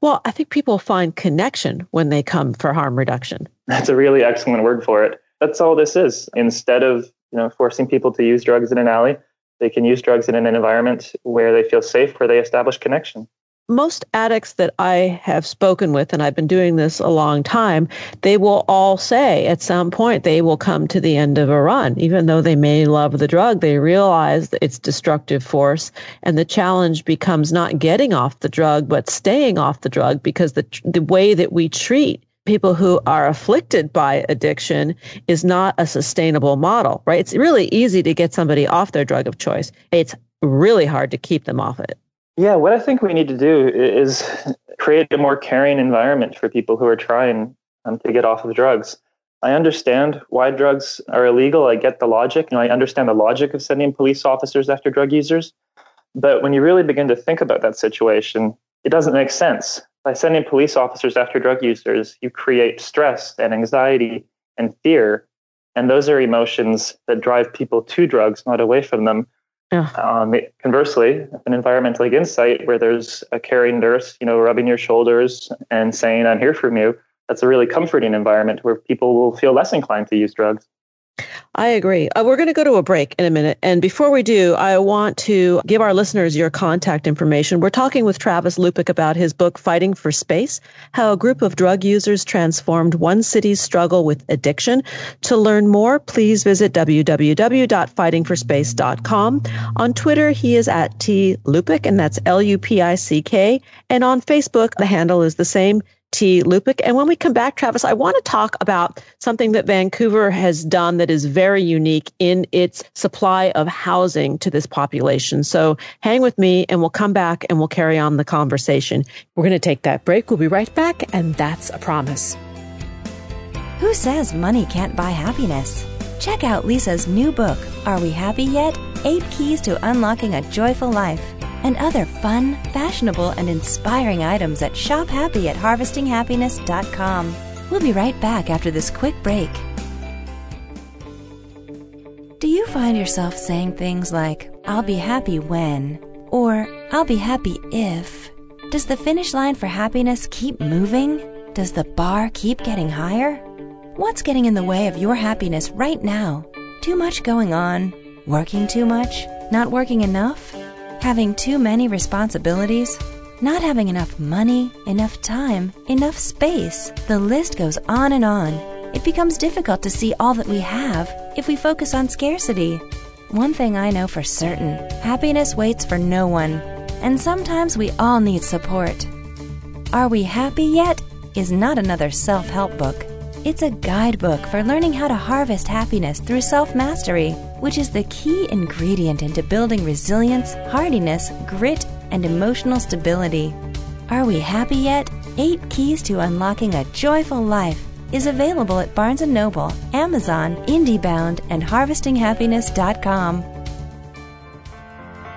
S1: Well, I think people find connection when they come for harm reduction.
S5: That's a really excellent word for it that's all this is. Instead of you know forcing people to use drugs in an alley, they can use drugs in an environment where they feel safe, where they establish connection.
S1: Most addicts that I have spoken with, and I've been doing this a long time, they will all say at some point they will come to the end of a run. Even though they may love the drug, they realize its destructive force. And the challenge becomes not getting off the drug, but staying off the drug because the, the way that we treat people who are afflicted by addiction is not a sustainable model, right? It's really easy to get somebody off their drug of choice. It's really hard to keep them off it.
S5: Yeah, what I think we need to do is create a more caring environment for people who are trying um, to get off of drugs. I understand why drugs are illegal. I get the logic. Know, I understand the logic of sending police officers after drug users. But when you really begin to think about that situation, it doesn't make sense. By sending police officers after drug users, you create stress and anxiety and fear. And those are emotions that drive people to drugs, not away from them. Yeah. Um, conversely, an environment like Insite, where there's a caring nurse, you know, rubbing your shoulders and saying, "I'm here for you," that's a really comforting environment where people will feel less inclined to use drugs.
S1: I agree. Uh, we're going to go to a break in a minute. And before we do, I want to give our listeners your contact information. We're talking with Travis Lupick about his book, Fighting for Space How a Group of Drug Users Transformed One City's Struggle with Addiction. To learn more, please visit www.fightingforspace.com. On Twitter, he is at T Lupick, and that's L U P I C K. And on Facebook, the handle is the same, T. Lupick. And when we come back, Travis, I want to talk about something that Vancouver has done that is very unique in its supply of housing to this population. So hang with me and we'll come back and we'll carry on the conversation. We're going to take that break. We'll be right back. And that's a promise.
S4: Who says money can't buy happiness? Check out Lisa's new book, Are We Happy Yet? Eight Keys to Unlocking a Joyful Life and other fun, fashionable, and inspiring items at Shop Happy at harvestinghappiness.com. We'll be right back after this quick break. Do you find yourself saying things like, I'll be happy when, or I'll be happy if? Does the finish line for happiness keep moving? Does the bar keep getting higher? What's getting in the way of your happiness right now? Too much going on? Working too much? Not working enough? having too many responsibilities, not having enough money, enough time, enough space. The list goes on and on. It becomes difficult to see all that we have if we focus on scarcity. One thing I know for certain happiness waits for no one, and sometimes we all need support. Are We Happy Yet? is not another self help book. It's a guidebook for learning how to harvest happiness through self mastery, which is the key ingredient into building resilience, hardiness, grit, and emotional stability. Are we happy yet? Eight Keys to Unlocking a Joyful Life is available at Barnes & Noble, Amazon, IndieBound, and HarvestingHappiness.com.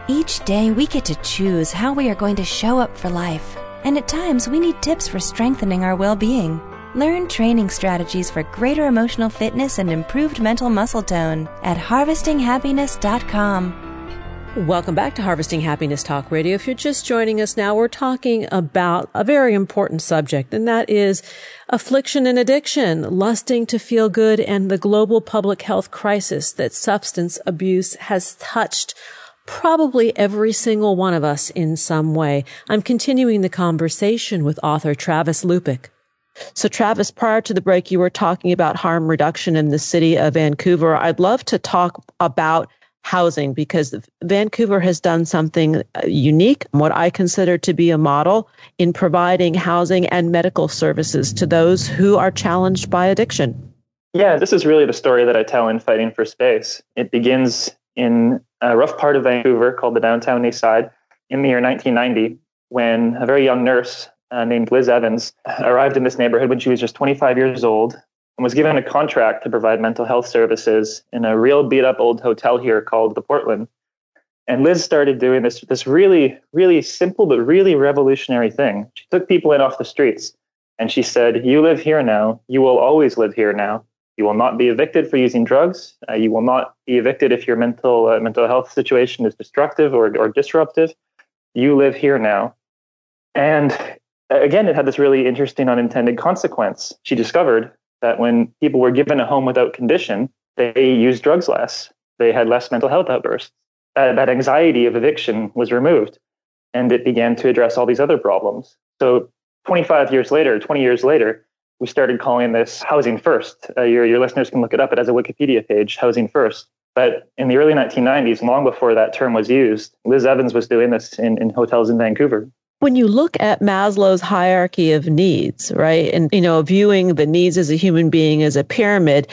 S4: Each day we get to choose how we are going to show up for life, and at times we need tips for strengthening our well-being. Learn training strategies for greater emotional fitness and improved mental muscle tone at harvestinghappiness.com.
S1: Welcome back to Harvesting Happiness Talk Radio. If you're just joining us now, we're talking about a very important subject, and that is affliction and addiction, lusting to feel good, and the global public health crisis that substance abuse has touched probably every single one of us in some way. I'm continuing the conversation with author Travis Lupick. So, Travis, prior to the break, you were talking about harm reduction in the city of Vancouver. I'd love to talk about housing because Vancouver has done something uh, unique, what I consider to be a model in providing housing and medical services to those who are challenged by addiction.
S5: Yeah, this is really the story that I tell in Fighting for Space. It begins in a rough part of Vancouver called the Downtown East Side in the year 1990 when a very young nurse uh, named Liz Evans arrived in this neighborhood when she was just 25 years old and was given a contract to provide mental health services in a real beat up old hotel here called the Portland. And Liz started doing this this really really simple but really revolutionary thing. She took people in off the streets and she said, "You live here now. You will always live here now. You will not be evicted for using drugs. Uh, you will not be evicted if your mental uh, mental health situation is destructive or or disruptive. You live here now." And again, it had this really interesting unintended consequence. She discovered that when people were given a home without condition, they used drugs less. They had less mental health outbursts. That anxiety of eviction was removed, and it began to address all these other problems. So, 25 years later, 20 years later, we started calling this housing first. Uh, your, your listeners can look it up. It has a Wikipedia page, housing first. But in the early 1990s, long before that term was used, Liz Evans was doing this in, in hotels in Vancouver
S1: when you look at Maslow's hierarchy of needs, right, and you know, viewing the needs as a human being as a pyramid,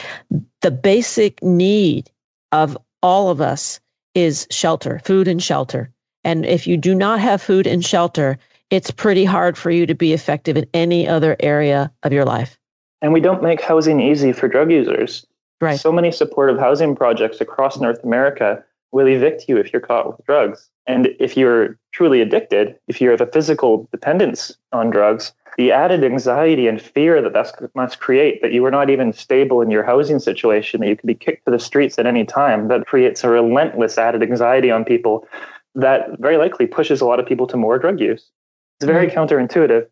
S1: the basic need of all of us is shelter, food and shelter. And if you do not have food and shelter, it's pretty hard for you to be effective in any other area of your life.
S5: And we don't make housing easy for drug users.
S1: Right.
S5: So many supportive housing projects across North America will evict you if you're caught with drugs. And if you're truly addicted, if you have a physical dependence on drugs, the added anxiety and fear that that must create that you are not even stable in your housing situation, that you could be kicked to the streets at any time, that creates a relentless added anxiety on people that very likely pushes a lot of people to more drug use. It's very mm-hmm. counterintuitive.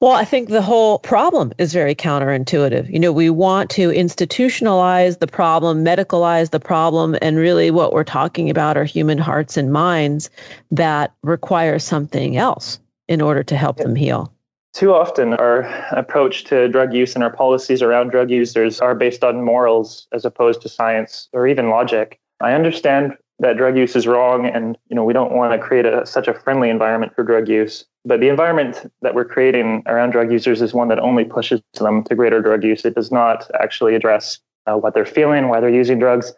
S1: Well, I think the whole problem is very counterintuitive. You know, we want to institutionalize the problem, medicalize the problem, and really what we're talking about are human hearts and minds that require something else in order to help them heal.
S5: Too often, our approach to drug use and our policies around drug users are based on morals as opposed to science or even logic. I understand that drug use is wrong and you know we don't want to create a, such a friendly environment for drug use. But the environment that we're creating around drug users is one that only pushes them to greater drug use. It does not actually address uh, what they're feeling why they're using drugs.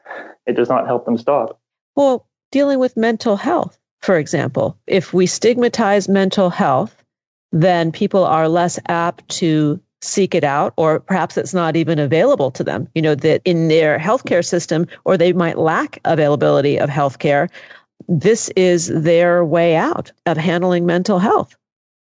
S5: It does not help them stop.
S1: Well dealing with mental health for example if we stigmatize mental health then people are less apt to seek it out, or perhaps it's not even available to them, you know, that in their healthcare system, or they might lack availability of healthcare. This is their way out of handling mental health.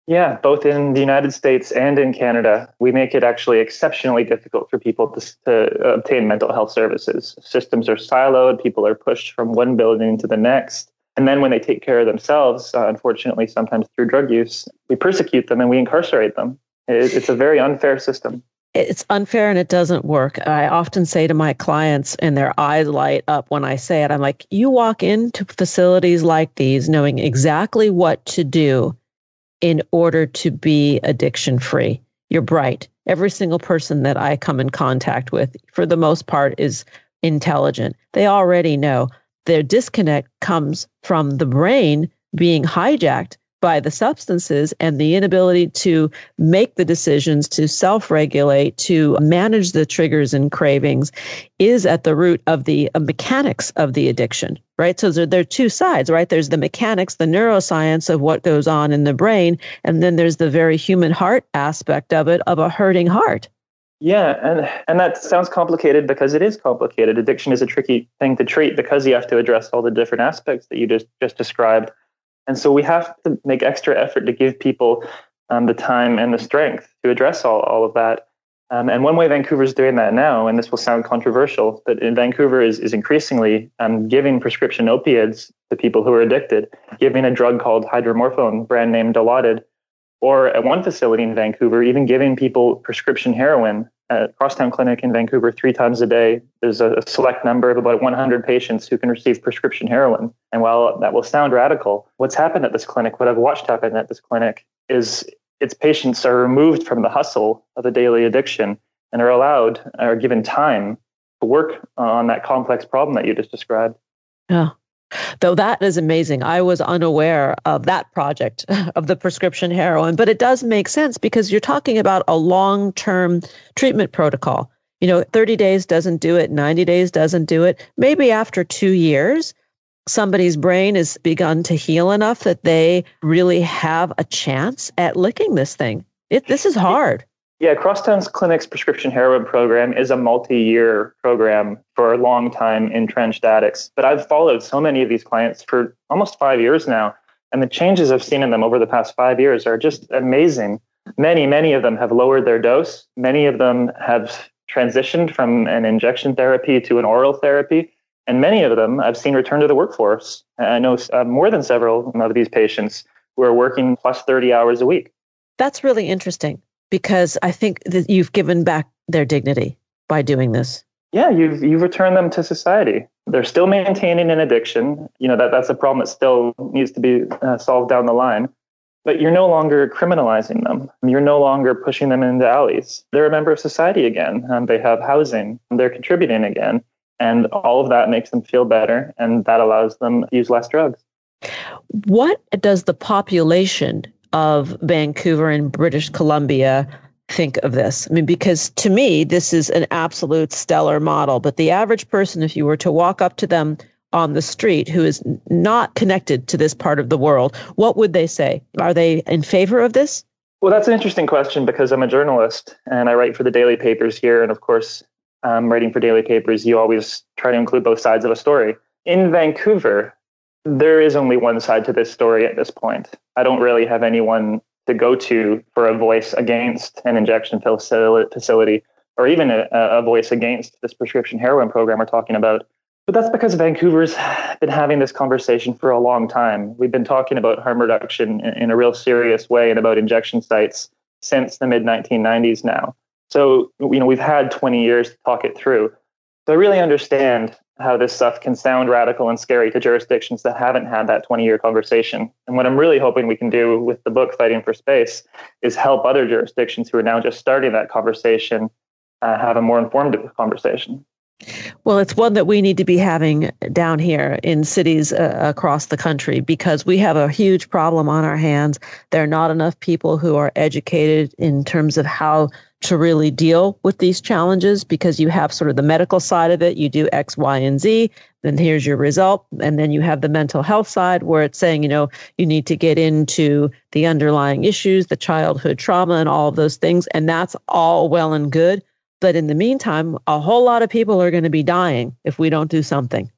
S5: Yeah, both in the United States and in Canada, we make it actually exceptionally difficult for people to, to obtain mental health services. Systems are siloed, people are pushed from one building to the next. And then when they take care of themselves, uh, unfortunately, sometimes through drug use, we persecute them and we incarcerate them. It's a very unfair system.
S1: It's unfair and it doesn't work. I often say to my clients, and their eyes light up when I say it, I'm like, you walk into facilities like these knowing exactly what to do in order to be addiction free. You're bright. Every single person that I come in contact with, for the most part, is intelligent. They already know their disconnect comes from the brain being hijacked by the substances and the inability to make the decisions to self regulate, to manage the triggers and cravings is at the root of the uh, mechanics of the addiction, right? So there, there are two sides, right? There's the mechanics, the neuroscience of what goes on in the brain, and then there's the very human heart aspect of it, of a hurting heart.
S5: Yeah, and and that sounds complicated because it is complicated. Addiction is a tricky thing to treat because you have to address all the different aspects that you just just described. And so we have to make extra effort to give people um, the time and the strength to address all, all of that. Um, and one way Vancouver is doing that now, and this will sound controversial, but in Vancouver is, is increasingly um, giving prescription opiates to people who are addicted, giving a drug called hydromorphone, brand name Dilaudid, or at one facility in Vancouver, even giving people prescription heroin at Crosstown Clinic in Vancouver three times a day. There's a, select number of about 100 patients who can receive prescription heroin. And while that will sound radical, what's happened at this clinic, what I've watched happen at this clinic, is its patients are removed from the hustle of a daily addiction and are allowed, are given time to work on that complex problem that you just described.
S1: Yeah. Though that is amazing. I was unaware of that project of the prescription heroin, but it does make sense because you're talking about a long term treatment protocol. You know, 30 days doesn't do it, 90 days doesn't do it. Maybe after two years, somebody's brain has begun to heal enough that they really have a chance at licking this thing. It, this is hard.
S5: Yeah, Crosstown's Clinic's prescription heroin program is a multi year program for long time entrenched addicts. But I've followed so many of these clients for almost five years now. And the changes I've seen in them over the past five years are just amazing. Many, many of them have lowered their dose. Many of them have transitioned from an injection therapy to an oral therapy. And many of them I've seen return to the workforce. I know uh, more than several of these patients who are working plus 30 hours a week.
S1: That's really interesting because I think that you've given back their dignity by doing this.
S5: Yeah, you've you've returned them to society. They're still maintaining an addiction. You know that that's a problem that still needs to be uh, solved down the line. But you're no longer criminalizing them. You're no longer pushing them into alleys. They're a member of society again. and they have housing. They're contributing again. And all of that makes them feel better. And that allows them to use less drugs.
S1: What does the population of Vancouver and British Columbia think of this? I mean, because to me, this is an absolute stellar model. But the average person, if you were to walk up to them on the street who is not connected to this part of the world, what would they say? Are they in favor of this?
S5: Well, that's an interesting question because I'm a journalist and I write for the daily papers here. And of course, um, writing for daily papers, you always try to include both sides of a story. In Vancouver, there is only one side to this story at this point. I don't really have anyone to go to for a voice against an injection facility or even a, a voice against this prescription heroin program we're talking about. But that's because Vancouver's been having this conversation for a long time. We've been talking about harm reduction in, in a real serious way and about injection sites since the mid 1990s now. So, you know, we've had 20 years to talk it through. So I really understand how this stuff can sound radical and scary to jurisdictions that haven't had that 20 year conversation. And what I'm really hoping we can do with the book Fighting for Space is help other jurisdictions who are now just starting that conversation uh, have a more informed conversation.
S1: Well, it's one that we need to be having down here in cities uh, across the country because we have a huge problem on our hands. There are not enough people who are educated in terms of how to really deal with these challenges because you have sort of the medical side of it. You do X, Y, and Z, then here's your result. And then you have the mental health side where it's saying, you know, you need to get into the underlying issues, the childhood trauma, and all of those things. And that's all well and good. But in the meantime, a whole lot of people are going to be dying if we don't do something.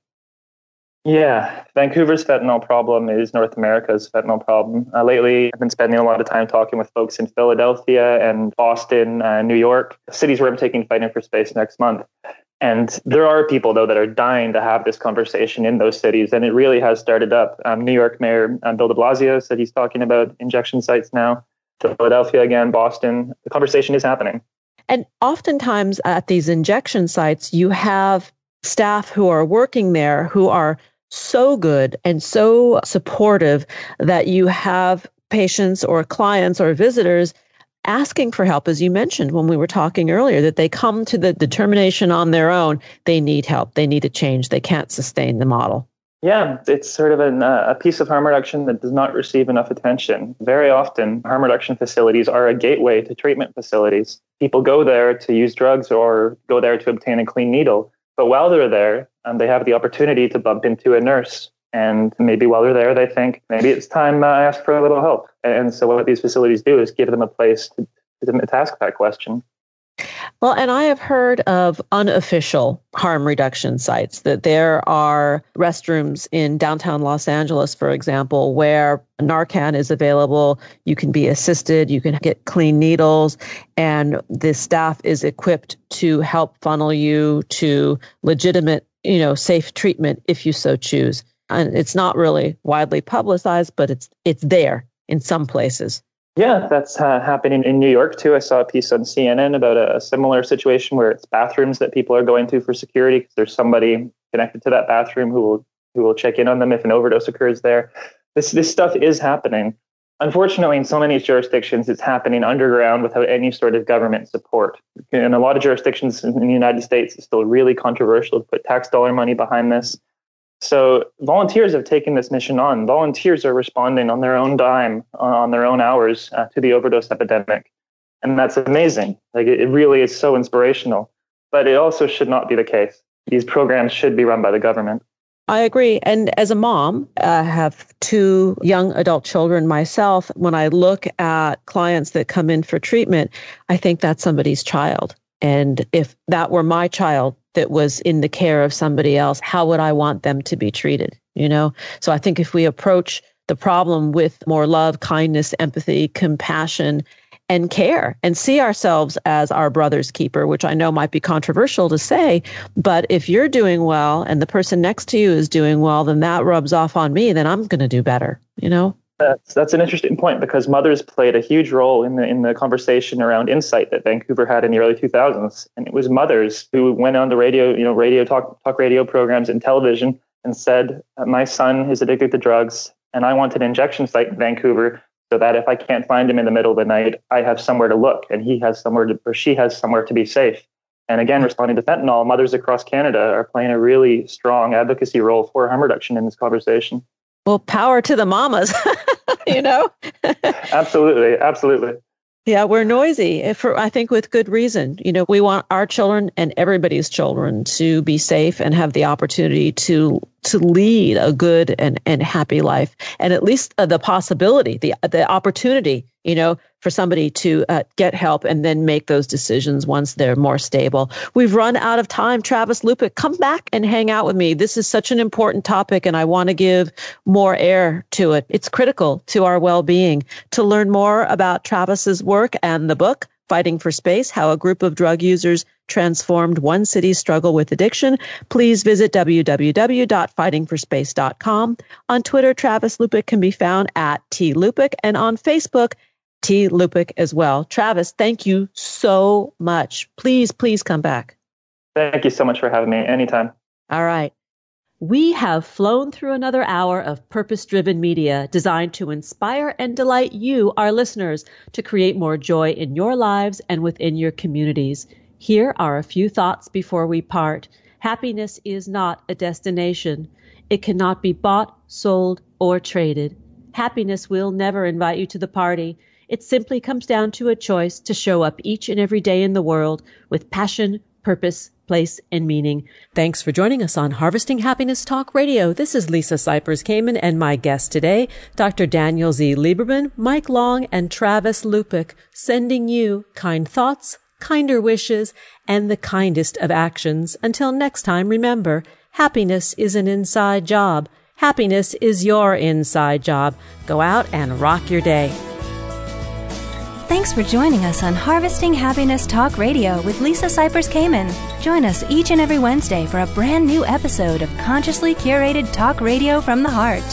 S5: Yeah, Vancouver's fentanyl problem is North America's fentanyl problem. Uh, lately, I've been spending a lot of time talking with folks in Philadelphia and Boston, uh, New York, cities where I'm taking Fighting for Space next month. And there are people, though, that are dying to have this conversation in those cities. And it really has started up. Um, New York Mayor um, Bill de Blasio said he's talking about injection sites now. Philadelphia again, Boston. The conversation is happening.
S1: And oftentimes at these injection sites, you have staff who are working there who are so good and so supportive that you have patients or clients or visitors asking for help, as you mentioned when we were talking earlier, that they come to the determination on their own they need help, they need a change, they can't sustain the model.
S5: Yeah, it's sort of an, uh, a piece of harm reduction that does not receive enough attention. Very often, harm reduction facilities are a gateway to treatment facilities. People go there to use drugs or go there to obtain a clean needle. But while they're there, um, they have the opportunity to bump into a nurse. And maybe while they're there, they think maybe it's time I ask for a little help. And so what these facilities do is give them a place to, to ask that question.
S1: Well, and I have heard of unofficial harm reduction sites that there are restrooms in downtown Los Angeles, for example, where Narcan is available. You can be assisted, you can get clean needles, and the staff is equipped to help funnel you to legitimate, you know, safe treatment if you so choose. And it's not really widely publicized, but it's it's there in some places.
S5: Yeah, that's uh, happening in New York too. I saw a piece on CNN about a, a similar situation where it's bathrooms that people are going to for security because there's somebody connected to that bathroom who will who will check in on them if an overdose occurs there. This this stuff is happening. Unfortunately, in so many jurisdictions, it's happening underground without any sort of government support. In a lot of jurisdictions in the United States, it's still really controversial to put tax dollar money behind this. So volunteers have taken this mission on. Volunteers are responding on their own dime, uh, on their own hours uh, to the overdose epidemic. And that's amazing. Like it really is so inspirational. But it also should not be the case. These programs should be run by the government.
S1: I agree. And as a mom, I have two young adult children myself. When I look at clients that come in for treatment, I think that's somebody's child. And if that were my child that was in the care of somebody else, how would I want them to be treated? You know? So I think if we approach the problem with more love, kindness, empathy, compassion, and care and see ourselves as our brother's keeper, which I know might be controversial to say, but if you're doing well and the person next to you is doing well, then that rubs off on me, then I'm going to do better, you know?
S5: That's that's an interesting point because mothers played a huge role in the in the conversation around Insite that Vancouver had in the early 2000s, and it was mothers who went on the radio, you know, radio talk talk radio programs and television, and said, uh, "My son is addicted to drugs, and I want an injection site in Vancouver so that if I can't find him in the middle of the night, I have somewhere to look, and he has somewhere to, or she has somewhere to be safe." And again, responding to fentanyl, mothers across Canada are playing a really strong advocacy role for harm reduction in this conversation.
S1: Well, power to the mamas, you know?
S5: absolutely. Absolutely.
S1: Yeah, we're noisy for I think with good reason. You know, we want our children and everybody's children to be safe and have the opportunity to to lead a good and, and happy life and at least uh, the possibility the the opportunity you know for somebody to uh, get help and then make those decisions once they're more stable. We've run out of time. Travis lupick come back and hang out with me. This is such an important topic and i want to give more air to it. It's critical to our well-being. To learn more about travis's work and the book Fighting for Space How a Group of Drug Users Transformed One City's Struggle with Addiction, please visit www.fightingforspace.com. On Twitter, Travis Lupick can be found at T Lupick, and on Facebook, T Lupick as well. Travis, thank you so much. Please, please come back.
S5: Thank you so much for having me. Anytime.
S1: All right. We have flown through another hour of purpose driven media designed to inspire and delight you, our listeners, to create more joy in your lives and within your communities. Here are a few thoughts before we part. Happiness is not a destination. It cannot be bought, sold, or traded. Happiness will never invite you to the party. It simply comes down to a choice to show up each and every day in the world with passion, purpose, place, and meaning. Thanks for joining us on Harvesting Happiness Talk Radio. This is Lisa Cypers Kamen and my guest today, Dr. Daniel Z. Lieberman, Mike Long, and Travis Lupick, sending you kind thoughts, kinder wishes, and the kindest of actions. Until next time, remember, happiness is an inside job. Happiness is your inside job. Go out and rock your day.
S4: Thanks for joining us on Harvesting Happiness Talk Radio with Lisa Cypers Kamen. Join us each and every Wednesday for a brand new episode of consciously curated talk radio from the heart.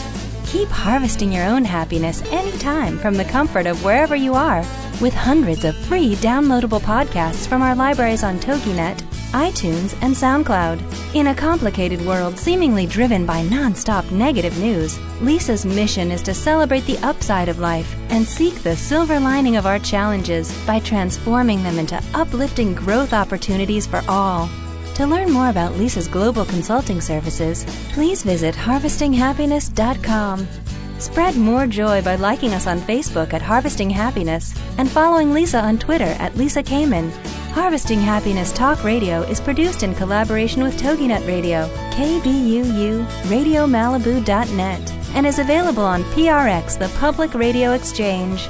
S4: Keep harvesting your own happiness anytime from the comfort of wherever you are with hundreds of free downloadable podcasts from our libraries on TogiNet iTunes, and SoundCloud. In a complicated world seemingly driven by nonstop negative news, Lisa's mission is to celebrate the upside of life and seek the silver lining of our challenges by transforming them into uplifting growth opportunities for all. To learn more about Lisa's global consulting services, please visit harvestinghappiness.com. Spread more joy by liking us on Facebook at Harvesting Happiness and following Lisa on Twitter at Lisa Kamen Harvesting Happiness Talk Radio is produced in collaboration with TogiNet Radio, KBUU, RadioMalibu.net, and is available on PRX, the Public Radio Exchange.